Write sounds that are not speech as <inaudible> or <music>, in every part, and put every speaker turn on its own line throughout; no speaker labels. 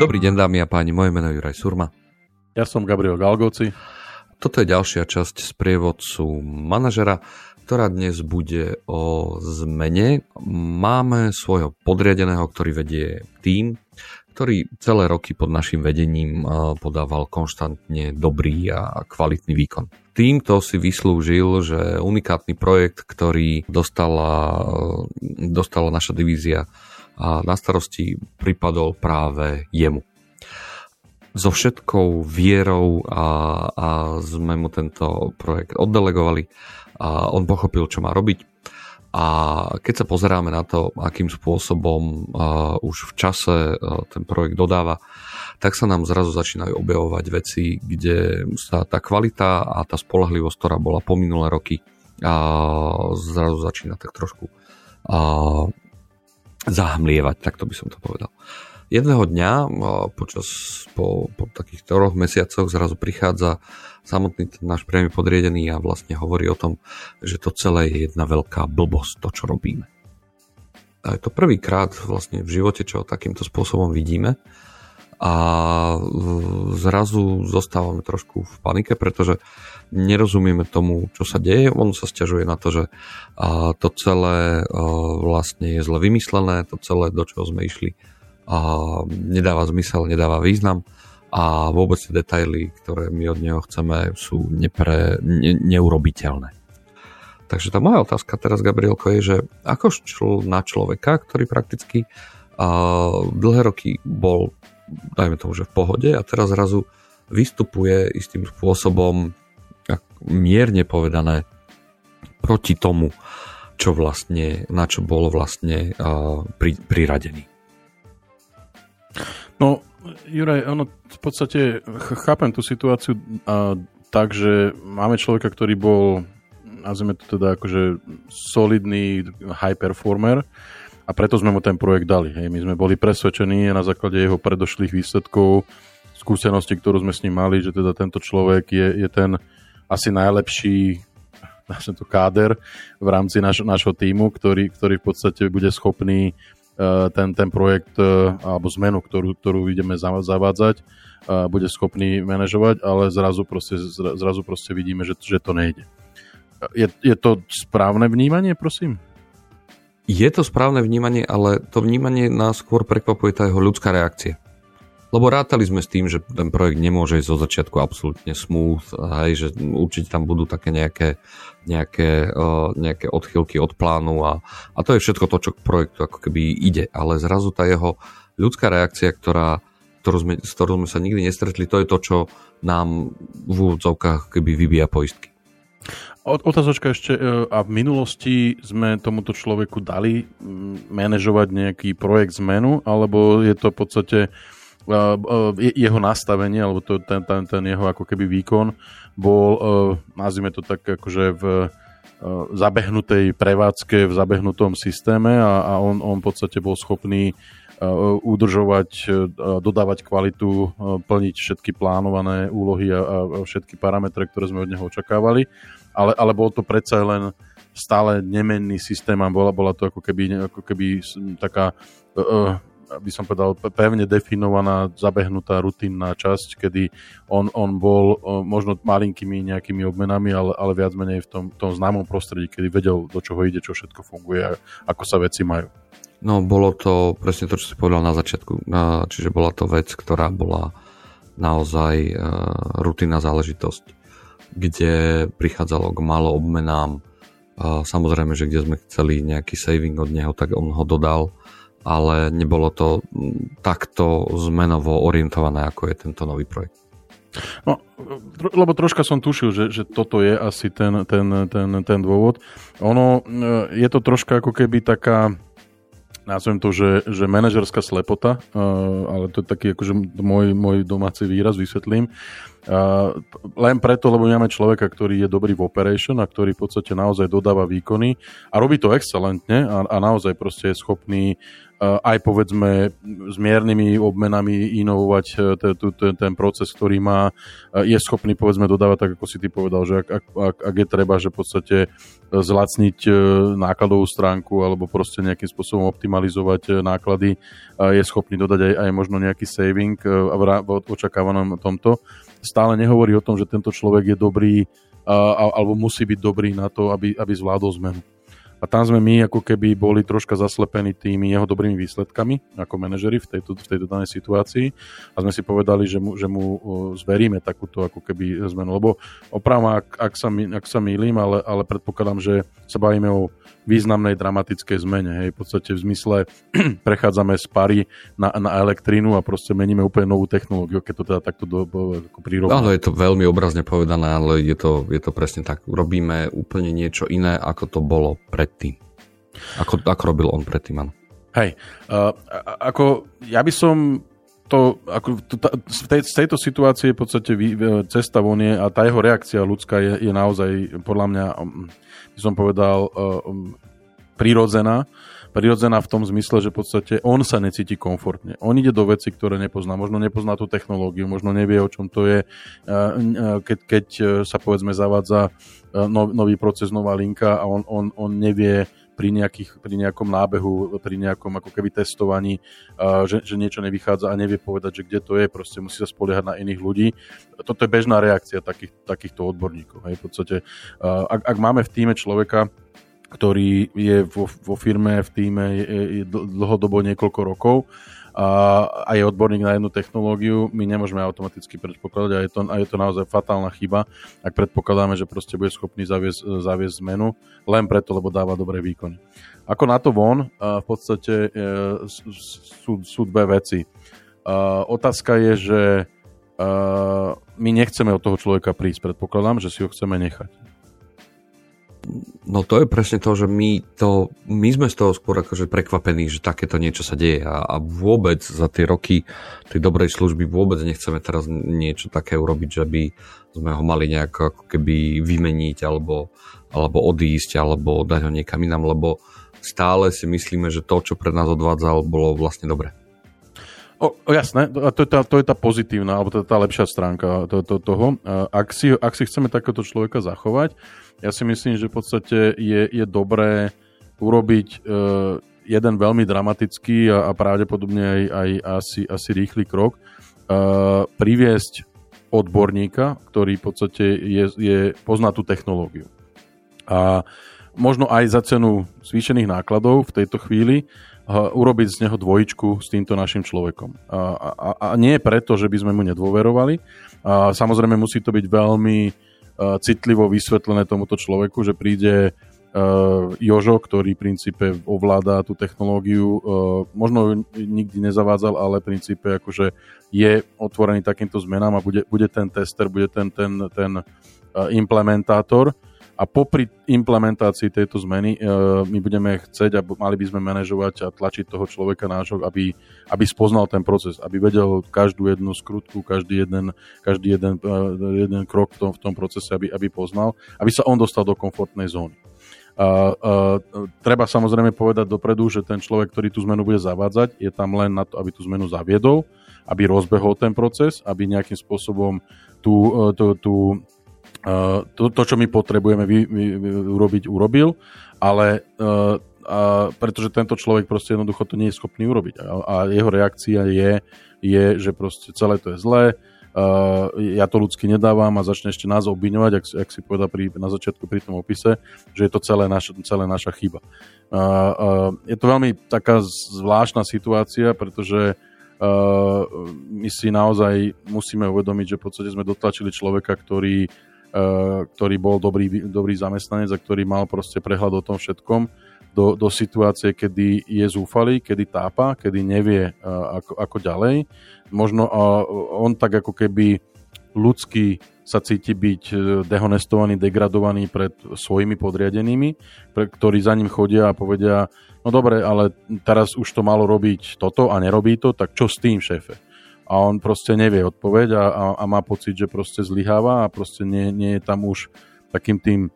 Dobrý deň dámy a páni, moje meno je Juraj Surma.
Ja som Gabriel Galgoci.
Toto je ďalšia časť z prievodcu manažera, ktorá dnes bude o zmene. Máme svojho podriadeného, ktorý vedie tým, ktorý celé roky pod našim vedením podával konštantne dobrý a kvalitný výkon. Týmto si vyslúžil, že unikátny projekt, ktorý dostala, dostala naša divízia na starosti, pripadol práve jemu so všetkou vierou a, a sme mu tento projekt oddelegovali a on pochopil, čo má robiť. A keď sa pozeráme na to, akým spôsobom uh, už v čase uh, ten projekt dodáva, tak sa nám zrazu začínajú objavovať veci, kde sa tá kvalita a tá spolahlivosť, ktorá bola po minulé roky, uh, zrazu začína tak trošku uh, zahmlievať, tak to by som to povedal. Jedného dňa, počas, po, po takých troch mesiacoch zrazu prichádza samotný ten náš priamy podriedený a vlastne hovorí o tom, že to celé je jedna veľká blbosť, to čo robíme. A je to prvýkrát vlastne v živote, čo takýmto spôsobom vidíme a zrazu zostávame trošku v panike, pretože nerozumieme tomu, čo sa deje. On sa stiažuje na to, že to celé vlastne je zle vymyslené, to celé, do čoho sme išli, nedáva zmysel, nedáva význam a vôbec tie detaily, ktoré my od neho chceme, sú nepre, ne, neurobiteľné. Takže tá moja otázka teraz, Gabrielko, je, že ako čl na človeka, ktorý prakticky uh, dlhé roky bol, dajme tomu, že v pohode a teraz zrazu vystupuje istým spôsobom, mierne povedané, proti tomu, čo vlastne, na čo bol vlastne uh, pri, priradený.
No, Juraj, ono v podstate chápem tú situáciu a, tak, že máme človeka, ktorý bol, nazvime to teda akože solidný high performer a preto sme mu ten projekt dali. Hej. My sme boli presvedčení na základe jeho predošlých výsledkov, skúsenosti, ktorú sme s ním mali, že teda tento človek je, je ten asi najlepší <laughs> to káder v rámci náš, nášho týmu, ktorý, ktorý v podstate bude schopný E, ten, ten projekt e, alebo zmenu, ktorú, ktorú ideme zavádzať, e, bude schopný manažovať, ale zrazu proste, zrazu proste vidíme, že, že to nejde. Je, je to správne vnímanie, prosím?
Je to správne vnímanie, ale to vnímanie nás skôr prekvapuje tá jeho ľudská reakcia. Lebo rátali sme s tým, že ten projekt nemôže ísť zo začiatku absolútne smooth, hej, že určite tam budú také nejaké, nejaké, uh, nejaké odchylky od plánu a, a to je všetko to, čo k projektu ako keby ide. Ale zrazu tá jeho ľudská reakcia, ktorá, ktorú sme, s ktorou sme sa nikdy nestretli, to je to, čo nám v úvodzovkách keby vybíja poistky.
Otázočka ešte, e, a v minulosti sme tomuto človeku dali manažovať nejaký projekt zmenu, alebo je to v podstate jeho nastavenie, alebo to, ten, ten, ten jeho ako keby výkon bol, nazvime to tak akože v zabehnutej prevádzke, v zabehnutom systéme a, a on, on v podstate bol schopný udržovať, dodávať kvalitu, plniť všetky plánované úlohy a, všetky parametre, ktoré sme od neho očakávali. Ale, ale bol to predsa len stále nemenný systém a bola, bola to ako keby, ako keby taká by som povedal, pevne definovaná, zabehnutá rutinná časť, kedy on, on bol možno malinkými nejakými obmenami, ale, ale viac menej v tom, tom známom prostredí, kedy vedel, do čoho ide, čo všetko funguje a ako sa veci majú.
No, bolo to presne to, čo si povedal na začiatku. Čiže bola to vec, ktorá bola naozaj e, rutinná záležitosť, kde prichádzalo k malo obmenám. Samozrejme, že kde sme chceli nejaký saving od neho, tak on ho dodal ale nebolo to takto zmenovo orientované, ako je tento nový projekt.
No, lebo troška som tušil, že, že toto je asi ten, ten, ten, ten dôvod. Ono, je to troška ako keby taká, nazvem to, že, že manažerská slepota, ale to je taký akože môj, môj domáci výraz, vysvetlím. Len preto, lebo máme človeka, ktorý je dobrý v operation a ktorý v podstate naozaj dodáva výkony a robí to excelentne a, a naozaj proste je schopný aj povedzme s miernymi obmenami inovovať ten proces, ktorý má, je schopný povedzme dodávať, tak ako si ty povedal, že ak, ak, ak je treba, že v podstate zlacniť nákladovú stránku alebo proste nejakým spôsobom optimalizovať náklady, je schopný dodať aj, aj možno nejaký saving v očakávanom tomto. Stále nehovorí o tom, že tento človek je dobrý alebo musí byť dobrý na to, aby, aby zvládol zmenu. A tam sme my ako keby boli troška zaslepení tými jeho dobrými výsledkami ako manažeri v tejto, v tejto danej situácii a sme si povedali, že mu, že mu zveríme takúto ako keby zmenu. Lebo opravom, ak, ak, sa, ak sa mýlim, ale, ale predpokladám, že sa bavíme o významnej dramatickej zmene. Hej. V podstate v zmysle <clears throat> prechádzame z pary na, na elektrínu a proste meníme úplne novú technológiu, keď to teda takto do.
Áno, je to veľmi obrazne povedané, ale je to, je to presne tak. Robíme úplne niečo iné, ako to bolo predtým. Ako, ako robil on predtým, áno.
Hej, uh, ako ja by som to, ako, ta, z, tej, z tejto situácie v podstate vy, cesta von je a tá jeho reakcia ľudská je, je naozaj podľa mňa um, by som povedal, uh, prirodzená. Prirodzená v tom zmysle, že v podstate on sa necíti komfortne. On ide do veci, ktoré nepozná. Možno nepozná tú technológiu, možno nevie, o čom to je. Uh, keď, keď sa povedzme zavádza uh, nový proces, nová linka a on, on, on nevie pri, nejakých, pri nejakom nábehu, pri nejakom ako keby testovaní, že, že niečo nevychádza a nevie povedať, že kde to je, proste musí sa spoliehať na iných ľudí. Toto je bežná reakcia takých, takýchto odborníkov. Hej. V podstate, ak, ak máme v týme človeka, ktorý je vo, vo firme, v týme je, je dlhodobo niekoľko rokov, a, a je odborník na jednu technológiu, my nemôžeme automaticky predpokladať a je to, a je to naozaj fatálna chyba, ak predpokladáme, že proste bude schopný zaviesť, zaviesť zmenu len preto, lebo dáva dobré výkony. Ako na to von, v podstate e, sú, sú dve veci. Otázka je, že my nechceme od toho človeka prísť, predpokladám, že si ho chceme nechať.
No to je presne to, že my, to, my sme z toho skôr akože prekvapení, že takéto niečo sa deje a, a vôbec za tie roky tej dobrej služby vôbec nechceme teraz niečo také urobiť, že by sme ho mali nejak ako keby vymeniť alebo, alebo odísť alebo dať ho niekam inám, lebo stále si myslíme, že to, čo pred nás odvádzal, bolo vlastne dobre.
O, jasné, a to je, tá, to je tá pozitívna, alebo je tá lepšia stránka to, to, toho. Ak si, ak si chceme takéto človeka zachovať, ja si myslím, že v podstate je, je dobré urobiť uh, jeden veľmi dramatický a, a pravdepodobne aj, aj asi, asi rýchly krok. Uh, priviesť odborníka, ktorý v podstate je, je, pozná tú technológiu. A možno aj za cenu zvýšených nákladov v tejto chvíli urobiť z neho dvojičku s týmto našim človekom. A, a, a nie preto, že by sme mu nedôverovali. A samozrejme musí to byť veľmi citlivo vysvetlené tomuto človeku, že príde Jožo, ktorý v princípe ovláda tú technológiu, možno nikdy nezavádzal, ale v princípe akože je otvorený takýmto zmenám a bude, bude ten tester, bude ten, ten, ten implementátor a popri implementácii tejto zmeny e, my budeme chcieť a mali by sme manažovať a tlačiť toho človeka nášho, aby, aby spoznal ten proces, aby vedel každú jednu skrutku, každý jeden, každý jeden, e, jeden krok v tom, v tom procese, aby, aby poznal, aby sa on dostal do komfortnej zóny. A, a, treba samozrejme povedať dopredu, že ten človek, ktorý tú zmenu bude zavádzať, je tam len na to, aby tú zmenu zaviedol, aby rozbehol ten proces, aby nejakým spôsobom tú, e, tú, tú, to, to, čo my potrebujeme vy, vy, vy, urobiť, urobil, ale uh, a pretože tento človek proste jednoducho to nie je schopný urobiť. A, a jeho reakcia je, je, že proste celé to je zlé, uh, ja to ľudsky nedávam a začne ešte nás obviňovať, ak, ak si povedal pri, na začiatku pri tom opise, že je to celé, naš, celé naša chyba. Uh, uh, je to veľmi taká zvláštna situácia, pretože uh, my si naozaj musíme uvedomiť, že v podstate sme dotlačili človeka, ktorý ktorý bol dobrý, dobrý zamestnanec a ktorý mal proste prehľad o tom všetkom, do, do situácie, kedy je zúfalý, kedy tápa, kedy nevie eh, ako, ako ďalej. Možno on tak ako keby ľudský sa cíti byť eh, dehonestovaný, degradovaný pred svojimi podriadenými, pre, ktorí za ním chodia a povedia, no dobre, ale teraz už to malo robiť toto a nerobí to, tak čo s tým, šéfe? A on proste nevie odpoveď a, a, a má pocit, že proste zlyháva a proste nie, nie je tam už takým tým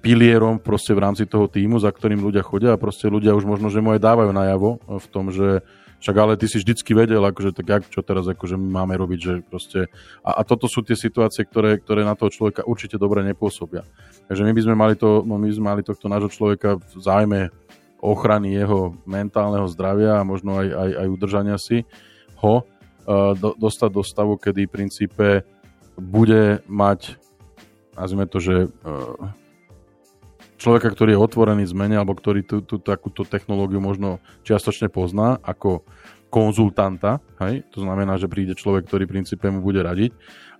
pilierom proste v rámci toho týmu, za ktorým ľudia chodia a proste ľudia už možno, že mu aj dávajú najavo v tom, že však ale ty si vždycky vedel, akože tak jak, čo teraz akože máme robiť, že proste... A, a toto sú tie situácie, ktoré, ktoré na toho človeka určite dobre nepôsobia. Takže my by sme mali, to, my by sme mali tohto nášho človeka v zájme ochrany jeho mentálneho zdravia a možno aj, aj, aj udržania si ho do, dostať do stavu, kedy v princípe bude mať nazvime to, že uh, človeka, ktorý je otvorený zmene alebo ktorý tú, tú takúto technológiu možno čiastočne pozná ako konzultanta, hej? to znamená, že príde človek, ktorý v princípe mu bude radiť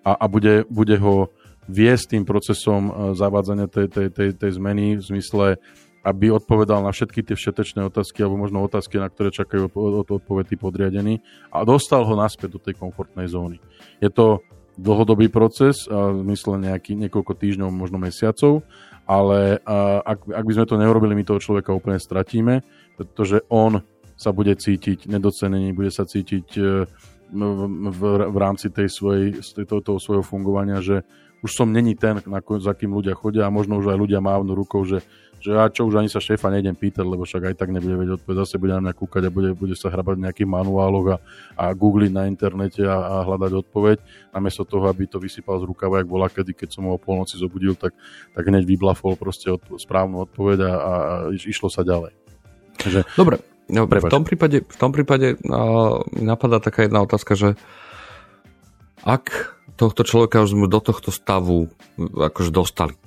a, a bude, bude ho viesť tým procesom e, zavádzania tej, tej, tej, tej zmeny v zmysle, aby odpovedal na všetky tie všetečné otázky alebo možno otázky, na ktoré čakajú od odpoveď tí podriadení a dostal ho naspäť do tej komfortnej zóny. Je to dlhodobý proces, v zmysle nejaký, niekoľko týždňov, možno mesiacov, ale ak, ak by sme to neurobili, my toho človeka úplne stratíme, pretože on sa bude cítiť nedocenený, bude sa cítiť e, v, v, v rámci tej svojej, toho, toho svojho fungovania, že už som není ten, za kým ľudia chodia a možno už aj ľudia mávnu rukou, že že ja čo už ani sa šéfa nejdem pýtať, lebo však aj tak nebude vedieť odpovedať, zase bude na mňa kúkať a bude, bude sa hrabať v nejakých manuáloch a, a googliť na internete a, a hľadať odpoveď, namiesto toho, aby to vysypal z rukava, jak bola kedy, keď som ho o polnoci zobudil, tak, tak hneď vyblafol proste od, správnu odpoveď a, a, a išlo sa ďalej.
Takže, Dobre, Dobre v tom prípade, v tom prípade uh, napadá taká jedna otázka, že ak tohto človeka už sme do tohto stavu akože dostali,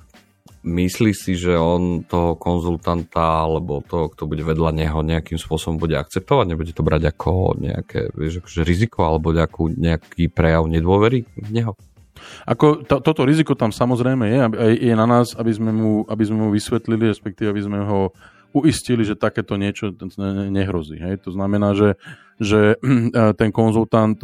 Myslí si, že on toho konzultanta alebo toho, kto bude vedľa neho nejakým spôsobom bude akceptovať? Nebude to brať ako nejaké vieš, akože riziko alebo nejakú, nejaký prejav nedôvery v neho?
Ako to, toto riziko tam samozrejme je, je na nás, aby sme, mu, aby sme mu vysvetlili, respektíve aby sme ho uistili, že takéto niečo nehrozí. Hej? To znamená, že, že <clears throat> ten konzultant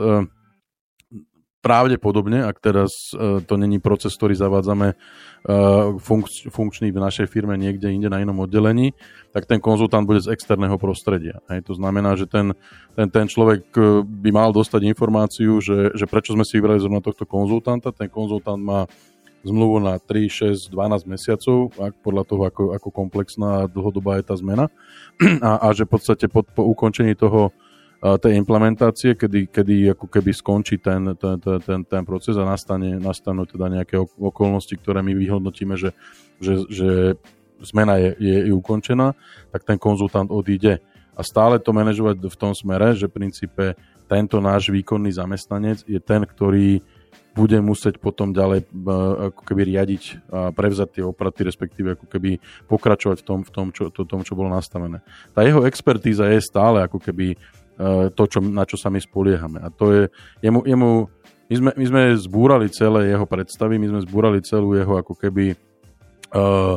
pravdepodobne, ak teraz uh, to není proces, ktorý zavádzame uh, funkč, funkčný v našej firme niekde inde na inom oddelení, tak ten konzultant bude z externého prostredia. Hej. To znamená, že ten, ten, ten človek uh, by mal dostať informáciu, že, že prečo sme si vybrali zrovna tohto konzultanta. Ten konzultant má zmluvu na 3, 6, 12 mesiacov, ak podľa toho, ako, ako komplexná a dlhodobá je tá zmena. <clears throat> A, a že v podstate po, po ukončení toho tej implementácie, kedy, kedy ako keby skončí ten, ten, ten, ten, proces a nastane, nastanú teda nejaké okolnosti, ktoré my vyhodnotíme, že, že, že zmena je, je, je ukončená, tak ten konzultant odíde. A stále to manažovať v tom smere, že v princípe tento náš výkonný zamestnanec je ten, ktorý bude musieť potom ďalej ako keby riadiť a prevzať tie opraty, respektíve ako keby pokračovať v tom, v tom, čo, to, tom, čo bolo nastavené. Tá jeho expertíza je stále ako keby to, čo, na čo sa my spoliehame. A to je, jemu, jemu my, sme, my sme zbúrali celé jeho predstavy, my sme zbúrali celú jeho ako keby uh,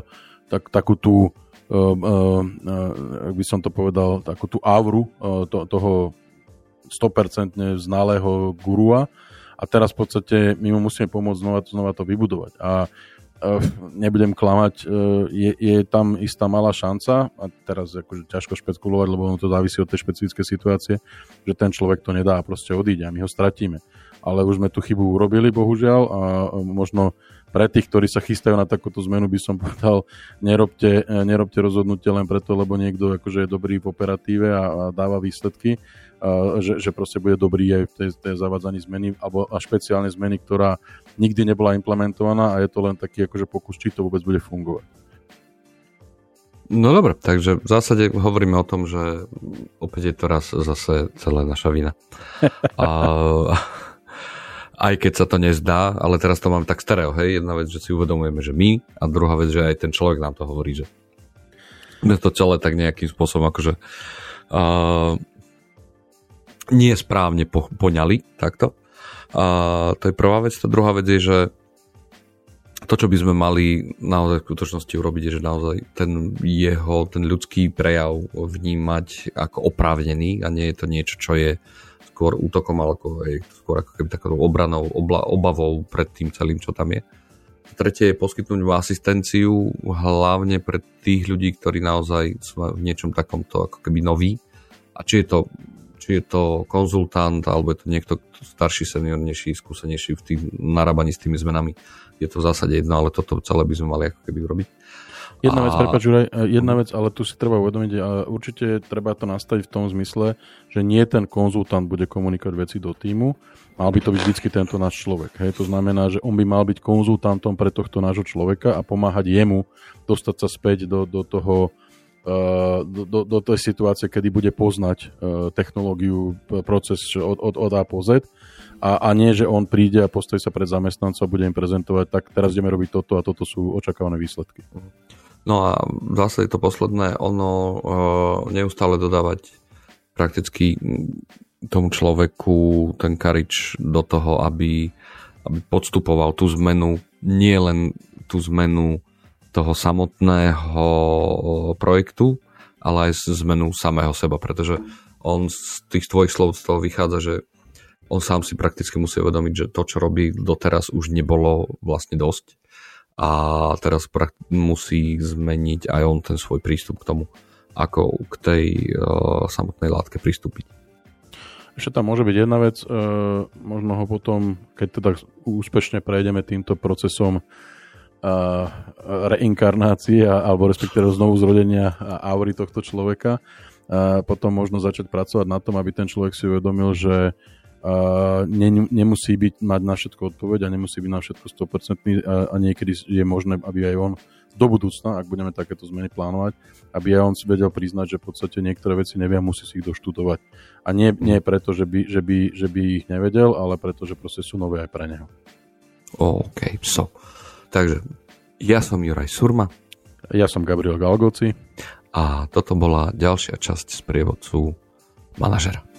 tak, takú tú uh, uh, by som to povedal, takú tú auru to, toho 100% znalého gurua a teraz v podstate my mu musíme pomôcť znova, znova to vybudovať. A Eh, nebudem klamať, eh, je, je tam istá malá šanca, a teraz akože ťažko špekulovať, lebo to závisí od tej špecifické situácie, že ten človek to nedá a proste odíde a my ho stratíme. Ale už sme tú chybu urobili, bohužiaľ, a možno pre tých, ktorí sa chystajú na takúto zmenu, by som <laughs> povedal, nerobte, eh, nerobte rozhodnutie len preto, lebo niekto akože je dobrý v operatíve a, a dáva výsledky, že, že proste bude dobrý aj v tej, tej zavádzaní zmeny, alebo a špeciálne zmeny, ktorá nikdy nebola implementovaná a je to len taký akože pokus, či to vôbec bude fungovať.
No dobre, takže v zásade hovoríme o tom, že opäť je to raz zase celá naša vina. A, aj keď sa to nezdá, ale teraz to máme tak stereo, hej, jedna vec, že si uvedomujeme, že my a druhá vec, že aj ten človek nám to hovorí, že my to celé tak nejakým spôsobom akože uh, nie správne po, poňali takto. A to je prvá vec. Tá druhá vec je, že to, čo by sme mali naozaj v skutočnosti urobiť, je, že naozaj ten jeho, ten ľudský prejav vnímať ako oprávnený a nie je to niečo, čo je skôr útokom, ale ako, je skôr ako keby takou obranou, obla, obavou pred tým celým, čo tam je. Tretie je poskytnúť mu asistenciu hlavne pre tých ľudí, ktorí naozaj sú v niečom takomto ako keby noví. A či je to či je to konzultant, alebo je to niekto starší, seniornejší, skúsenejší v tým narábaní s tými zmenami. Je to v zásade jedno, ale toto celé by sme mali ako keby urobiť.
Jedna a... vec, prepáč, Juraj, jedna vec, ale tu si treba uvedomiť, a určite treba to nastaviť v tom zmysle, že nie ten konzultant bude komunikovať veci do týmu, mal by to byť vždy tento náš človek. Hej? To znamená, že on by mal byť konzultantom pre tohto nášho človeka a pomáhať jemu dostať sa späť do, do toho do, do, do tej situácie, kedy bude poznať uh, technológiu, proces od, od, od A po Z a, a nie, že on príde a postojí sa pred zamestnancom a bude im prezentovať, tak teraz ideme robiť toto a toto sú očakávané výsledky.
No a zase to posledné, ono uh, neustále dodávať prakticky tomu človeku ten karič do toho, aby, aby podstupoval tú zmenu, nie len tú zmenu toho samotného projektu, ale aj zmenu samého seba, pretože on z tých tvojich slov z toho vychádza, že on sám si prakticky musí uvedomiť, že to, čo robí doteraz, už nebolo vlastne dosť a teraz musí zmeniť aj on ten svoj prístup k tomu, ako k tej uh, samotnej látke pristúpiť.
Ešte tam môže byť jedna vec, uh, možno ho potom, keď teda úspešne prejdeme týmto procesom reinkarnácie alebo respektíve znovu zrodenia aury tohto človeka, potom možno začať pracovať na tom, aby ten človek si uvedomil, že ne, nemusí byť mať na všetko odpoveď a nemusí byť na všetko 100% a, a niekedy je možné, aby aj on do budúcna, ak budeme takéto zmeny plánovať, aby aj on si vedel priznať, že v podstate niektoré veci nevie a musí si ich doštudovať. A nie, nie preto, že by, že, by, že by ich nevedel, ale preto, že proste sú nové aj pre neho.
OK, so. Takže ja som Juraj Surma.
Ja som Gabriel Galgoci.
A toto bola ďalšia časť z prievodcu manažera.